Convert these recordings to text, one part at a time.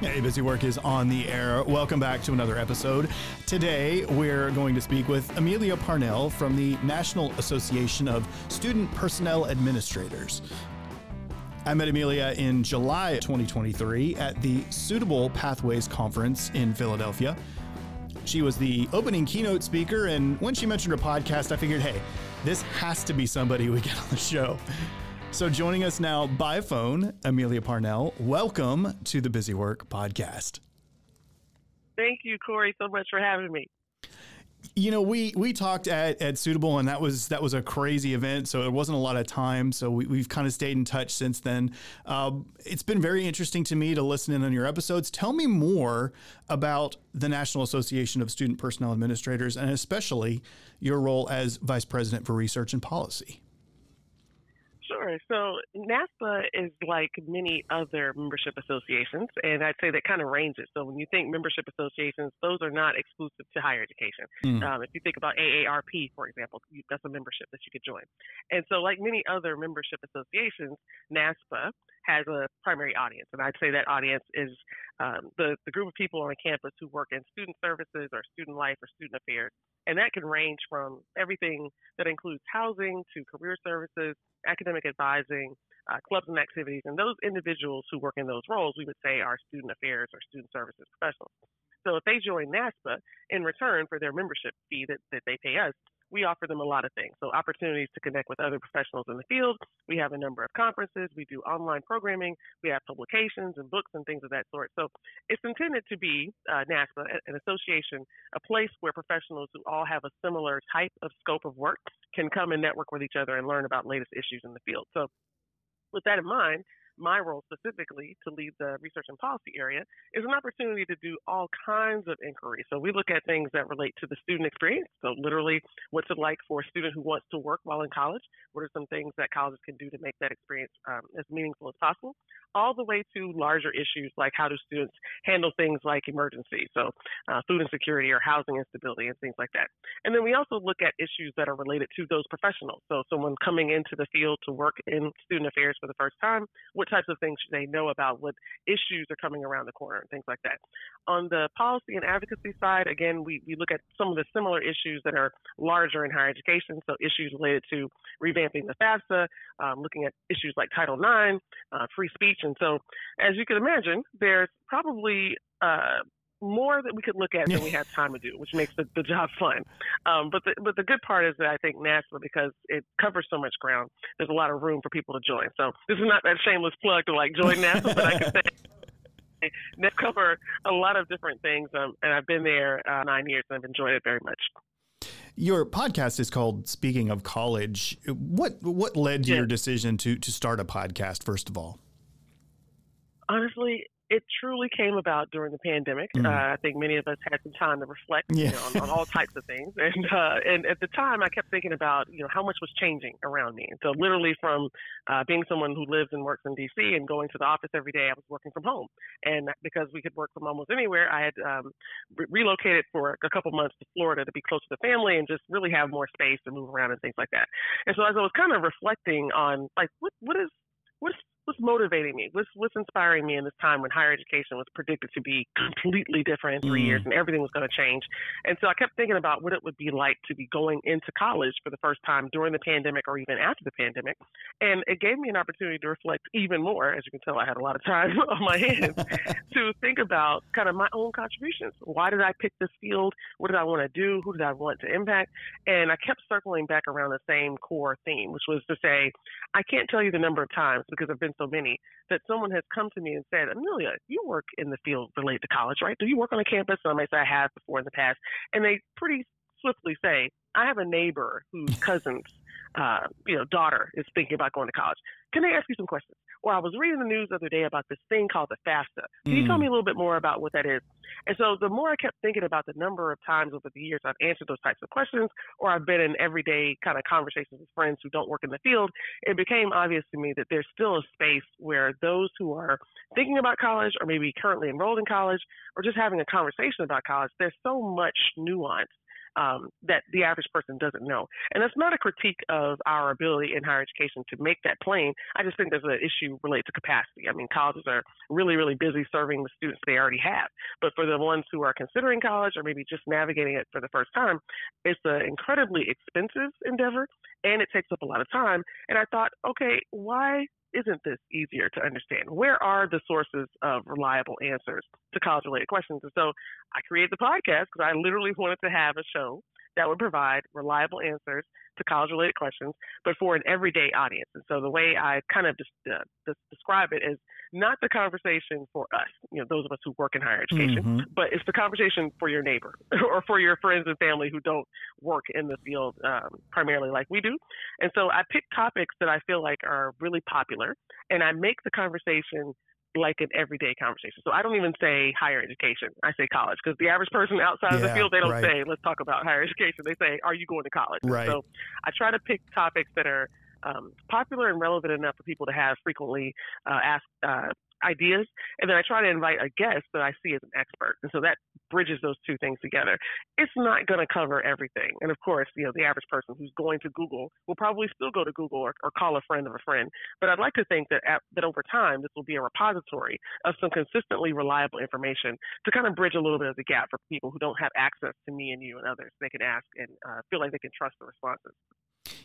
Hey, Biz-eWerk is on the air. Welcome back to another episode. Today, we're going to speak with Amelia Parnell from the National Association of Student Personnel Administrators. I met Amelia in July 2023 at the Suitable Pathways Conference in Philadelphia. She was the opening keynote speaker, and when she mentioned her podcast, I figured, hey, this has to be somebody we get on the show. So, joining us now by phone, Amelia Parnell. Welcome to the Biz-eWerk Podcast. Thank you, Corey, so much for having me. You know, we we talked at, at Suitable, and that was that was a crazy event. So it wasn't a lot of time. So we, have kind of stayed in touch since then. Uh, it's been very interesting to me to listen in on your episodes. Tell me more about the National Association of Student Personnel Administrators, and especially your role as Vice President for Research and Policy. Sure. So NASPA is like many other membership associations, and I'd say that kind of ranges. So when you think membership associations, those are not exclusive to higher education. Mm. Um, if you think about AARP, for example, that's a membership that you could join. And so, like many other membership associations, NASPA has a primary audience, and I'd say that audience is um, the the group of people on campus who work in student services or student life or student affairs, and that can range from everything that includes housing to career services academic advising, uh, clubs and activities, and those individuals who work in those roles, we would say are student affairs or student services professionals. So if they join NASPA in return for their membership fee that, that they pay us, we offer them a lot of things. So opportunities to connect with other professionals in the field. We have a number of conferences. We do online programming. We have publications and books and things of that sort. So it's intended to be uh, NASPA, an association, a place where professionals who all have a similar type of scope of work can come and network with each other and learn about latest issues in the field. So with that in mind, my role specifically to lead the research and policy area is an opportunity to do all kinds of inquiry. So we look at things that relate to the student experience. So literally, what's it like for a student who wants to work while in college? What are some things that colleges can do to make that experience um, as meaningful as possible? All the way to larger issues like how do students handle things like emergency, so uh, food insecurity or housing instability and things like that. And then we also look at issues that are related to those professionals. So someone coming into the field to work in student affairs for the first time, what types of things they know about what issues are coming around the corner and things like that. On the policy and advocacy side, again, we, we look at some of the similar issues that are larger in higher education. So issues related to revamping the FAFSA, um, looking at issues like Title IX, uh, free speech. And so, as you can imagine, there's probably uh, more that we could look at than we had time to do, which makes the, the job fun. Um, but the but the good part is that I think NASPA because it covers so much ground, there's a lot of room for people to join. So this is not that shameless plug to like join NASPA, but I can say. They cover a lot of different things, um, and I've been there uh, nine years and I've enjoyed it very much. Your podcast is called "Speaking of College." What what led to yeah. your decision to to start a podcast? First of all, honestly, it truly came about during the pandemic. Mm. Uh, I think many of us had some time to reflect yeah. you know, on, on, all types of things, and uh, and at the time, I kept thinking about you know how much was changing around me. And so, literally, from uh, being someone who lives and works in D.C. and going to the office every day, I was working from home, and because we could work from almost anywhere, I had um, re- relocated for a couple months to Florida to be close to the family and just really have more space to move around and things like that. And so, as I was kind of reflecting on like what what is what's what's motivating me? What's what's inspiring me in this time when higher education was predicted to be completely different in three mm. years and everything was going to change? And so I kept thinking about what it would be like to be going into college for the first time during the pandemic or even after the pandemic. And it gave me an opportunity to reflect even more. As you can tell, I had a lot of time on my hands to think about kind of my own contributions. Why did I pick this field? What did I want to do? Who did I want to impact? And I kept circling back around the same core theme, which was to say, I can't tell you the number of times because I've been so many that someone has come to me and said, Amelia, you work in the field related to college, right? Do you work on a campus? And I might say I have before in the past. And they pretty swiftly say, I have a neighbor whose cousin's uh, you know, daughter is thinking about going to college. Can I ask you some questions? Or I was reading the news the other day about this thing called the FAFSA. Can mm. you tell mm. me a little bit more about what that is? And so the more I kept thinking about the number of times over the years I've answered those types of questions, or I've been in everyday kind of conversations with friends who don't work in the field, it became obvious to me that there's still a space where those who are thinking about college, or maybe currently enrolled in college, or just having a conversation about college, there's so much nuance um, that the average person doesn't know. And that's not a critique of our ability in higher education to make that plain. I just think there's an issue related to capacity. I mean, colleges are really, really busy serving the students they already have. But for the ones who are considering college or maybe just navigating it for the first time, it's an incredibly expensive endeavor and it takes up a lot of time. And I thought, okay, why isn't this easier to understand? Where are the sources of reliable answers to college related questions? And so I created the podcast because I literally wanted to have a show that would provide reliable answers to college related questions, but for an everyday audience. And so the way I kind of just, uh, describe it is not the conversation for us, you know, those of us who work in higher education, mm-hmm. but it's the conversation for your neighbor or for your friends and family who don't work in the field um, primarily like we do. And so I pick topics that I feel like are really popular and I make the conversation like an everyday conversation. So I don't even say higher education. I say college because the average person outside yeah, of the field, they don't right. say, let's talk about higher education. They say, are you going to college? Right. So I try to pick topics that are um, popular and relevant enough for people to have frequently uh, asked uh, ideas, and then I try to invite a guest that I see as an expert, and so that bridges those two things together. It's not going to cover everything, and of course, you know, the average person who's going to Google will probably still go to Google or, or call a friend of a friend. But I'd like to think that at, that over time, this will be a repository of some consistently reliable information to kind of bridge a little bit of the gap for people who don't have access to me and you and others. They can ask and uh, feel like they can trust the responses.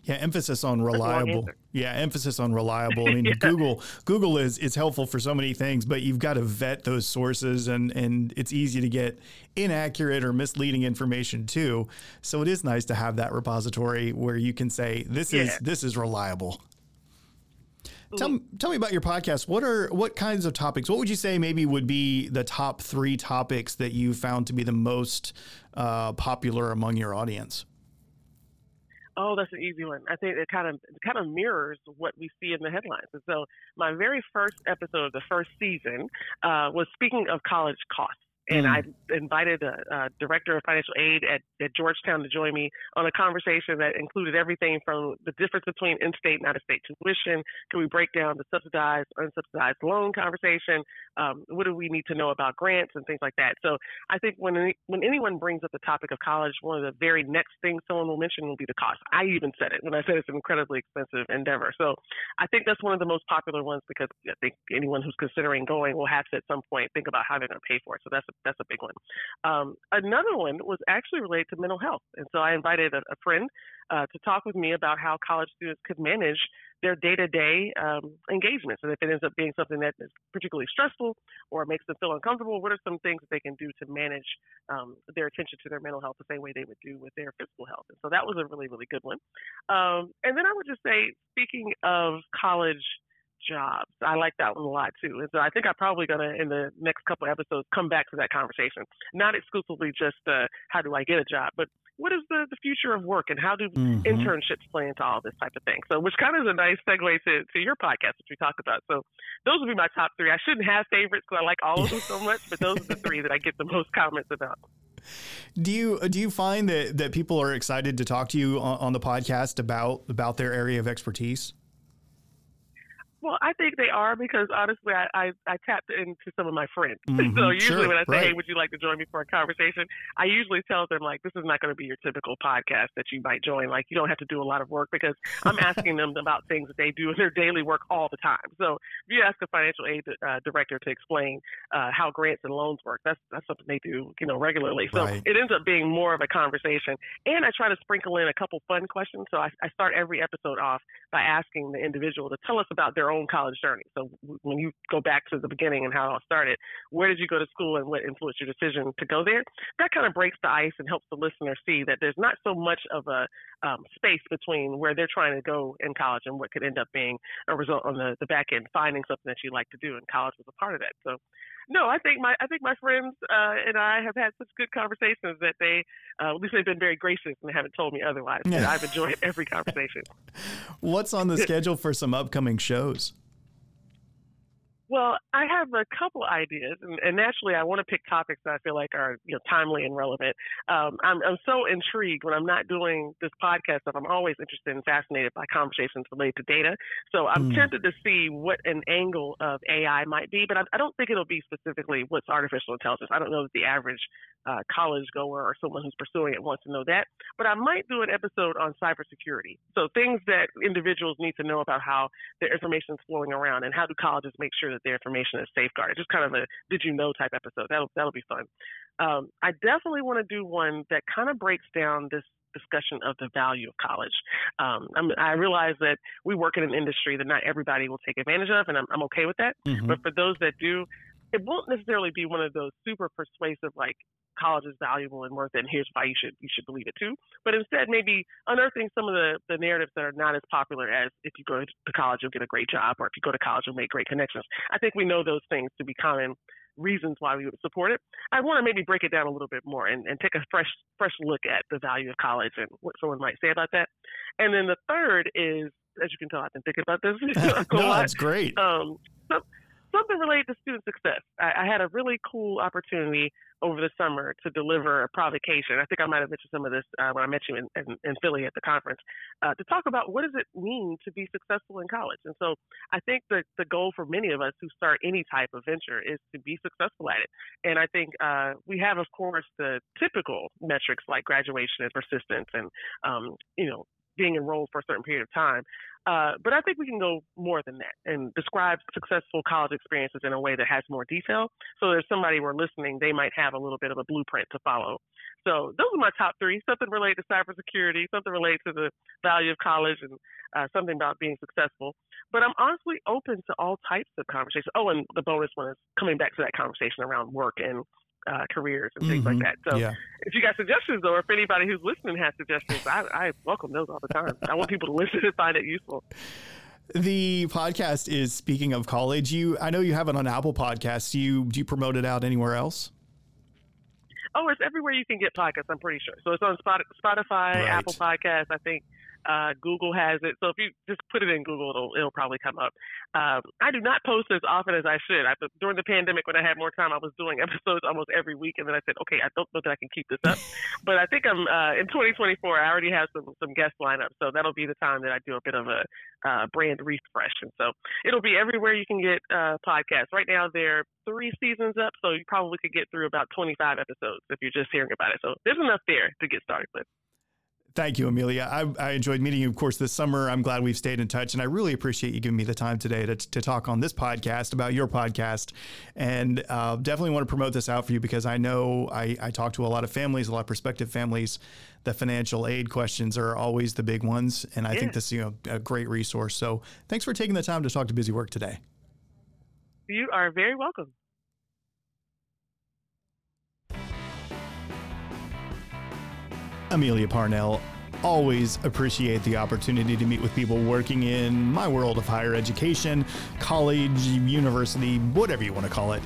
Yeah, emphasis on reliable. Yeah, emphasis on reliable. I mean, yeah. Google Google is is helpful for so many things, but you've got to vet those sources, and and it's easy to get inaccurate or misleading information too. So it is nice to have that repository where you can say this yeah. is this is reliable. Tell, tell me about your podcast. What are what kinds of topics? What would you say maybe would be the top three topics that you found to be the most uh, popular among your audience? Oh, that's an easy one. I think it kind of it kind of mirrors what we see in the headlines. And so, my very first episode of the first season uh, was speaking of college costs and mm. I invited a, a, director of financial aid at, at Georgetown to join me on a conversation that included everything from the difference between in-state and out-of-state tuition. Can we break down the subsidized, unsubsidized loan conversation? Um, what do we need to know about grants and things like that? So I think when any, when anyone brings up the topic of college, one of the very next things someone will mention will be the cost. I even said it when I said it's an incredibly expensive endeavor. So I think that's one of the most popular ones because I think anyone who's considering going will have to at some point think about how they're going to pay for it. So that's that's a big one. Um, another one was actually related to mental health, and so I invited a, a friend uh, to talk with me about how college students could manage their day-to-day um, engagements, and if it ends up being something that is particularly stressful or makes them feel uncomfortable, what are some things that they can do to manage um, their attention to their mental health the same way they would do with their physical health? And so that was a really, really good one. Um, and then I would just say, speaking of college jobs. I like that one a lot too. And so I think I'm probably going to, in the next couple episodes, come back to that conversation. Not exclusively just uh, how do I get a job, but what is the, the future of work and how do mm-hmm. internships play into all this type of thing? So, which kind of is a nice segue to, to your podcast, which we talked about. So, those would be my top three. I shouldn't have favorites because I like all of them so much, but those are the three that I get the most comments about. Do you do you find that, that people are excited to talk to you on, on the podcast about about their area of expertise? Well, I think they are because honestly, I, I, I tapped into some of my friends. Mm-hmm, so usually sure, when I say, right. "Hey, would you like to join me for a conversation?" I usually tell them like, "This is not going to be your typical podcast that you might join. Like, you don't have to do a lot of work because I'm asking them about things that they do in their daily work all the time. So if you ask a financial aid uh, director to explain uh, how grants and loans work, that's that's something they do, you know, regularly. So right. it ends up being more of a conversation. And I try to sprinkle in a couple fun questions. So I, I start every episode off by asking the individual to tell us about their own college journey. So when you go back to the beginning and how it all started, where did you go to school and what influenced your decision to go there? That kind of breaks the ice and helps the listener see that there's not so much of a um, space between where they're trying to go in college and what could end up being a result on the, the back end, finding something that you like to do, and college was a part of that. So no, I think my I think my friends uh, and I have had such good conversations that they uh, at least they've been very gracious and haven't told me otherwise. Yeah. I've enjoyed every conversation. What's on the schedule for some upcoming shows? Well, I have a couple ideas, and, and naturally, I want to pick topics that I feel like are you know timely and relevant. Um, I'm I'm so intrigued when I'm not doing this podcast stuff. I'm always interested and fascinated by conversations related to data. So I'm mm. tempted to see what an angle of AI might be, but I, I don't think it'll be specifically what's artificial intelligence. I don't know that the average uh, college goer or someone who's pursuing it wants to know that. But I might do an episode on cybersecurity. So things that individuals need to know about how their information is flowing around and how do colleges make sure that their information is safeguarded. Just kind of a did you know type episode. That'll that'll be fun. Um, I definitely want to do one that kind of breaks down this discussion of the value of college. Um, i realize that we work in an industry that not everybody will take advantage of, and I'm, I'm okay with that. Mm-hmm. But for those that do, it won't necessarily be one of those super persuasive like college is valuable and worth it and here's why you should you should believe it too. But instead maybe unearthing some of the the narratives that are not as popular as if you go to college you'll get a great job or if you go to college you'll make great connections. I think we know those things to be common reasons why we would support it. I want to maybe break it down a little bit more and, and take a fresh fresh look at the value of college and what someone might say about that. And then the third is as you can tell i've been thinking about this no, that's great. Um, so, something related to student success. I, I, had a really cool opportunity over the summer to deliver a provocation. I think I might have mentioned some of this uh, when I met you in, in, in Philly at the conference uh, to talk about what does it mean to be successful in college. And so I think the the goal for many of us who start any type of venture is to be successful at it. And I think uh, we have, of course, the typical metrics like graduation and persistence and um, you know being enrolled for a certain period of time. Uh, but I think we can go more than that and describe successful college experiences in a way that has more detail. So if somebody were listening, they might have a little bit of a blueprint to follow. So those are my top three: something related to cybersecurity, something related to the value of college, and uh, something about being successful. But I'm honestly open to all types of conversations. Oh, and the bonus one is coming back to that conversation around work and uh, careers and things mm-hmm. like that. So yeah. if you got suggestions or if anybody who's listening has suggestions, I, I welcome those all the time. I want people to listen and find it useful. The podcast is speaking of college. You, I know you have it on Apple Podcasts. Do you do you promote it out anywhere else? Oh, it's everywhere you can get podcasts. I'm pretty sure. So it's on Spotify, right. Apple Podcasts. I think uh, Google has it. So if you just put it in Google, it'll, it'll probably come up. Um, I do not post as often as I should. I, during the pandemic, when I had more time, I was doing episodes almost every week, and then I said, okay, I don't know that I can keep this up. but I think I'm uh, in 2024. I already have some some guest lineup, so that'll be the time that I do a bit of a uh, brand refresh, and so it'll be everywhere you can get uh, podcasts. Right now, there are three seasons up, so you probably could get through about 25 episodes if you're just hearing about it. So there's enough there to get started with. Thank you, Amelia. I, I, enjoyed meeting you, of course, this summer. I'm glad we've stayed in touch, and I really appreciate you giving me the time today to, to talk on this podcast about your podcast. And uh, definitely want to promote this out for you because I know I, I talk to a lot of families, a lot of prospective families. The financial aid questions are always the big ones, and I yeah. think this is you know, a great resource. So thanks for taking the time to talk to Biz-eWerk today. You are very welcome. Amelia Parnell. Always appreciate the opportunity to meet with people working in my world of higher education, college, university, whatever you want to call it.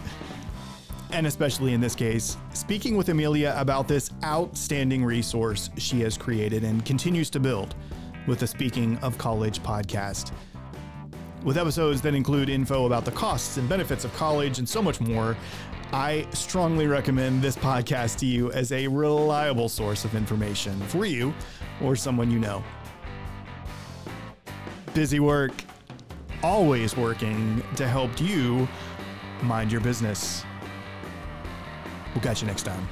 And especially in this case, speaking with Amelia about this outstanding resource she has created and continues to build with the Speaking of College podcast. With episodes that include info about the costs and benefits of college and so much more, I strongly recommend this podcast to you as a reliable source of information for you or someone you know. Biz-eWerk, always working to help you mind your business. We'll catch you next time.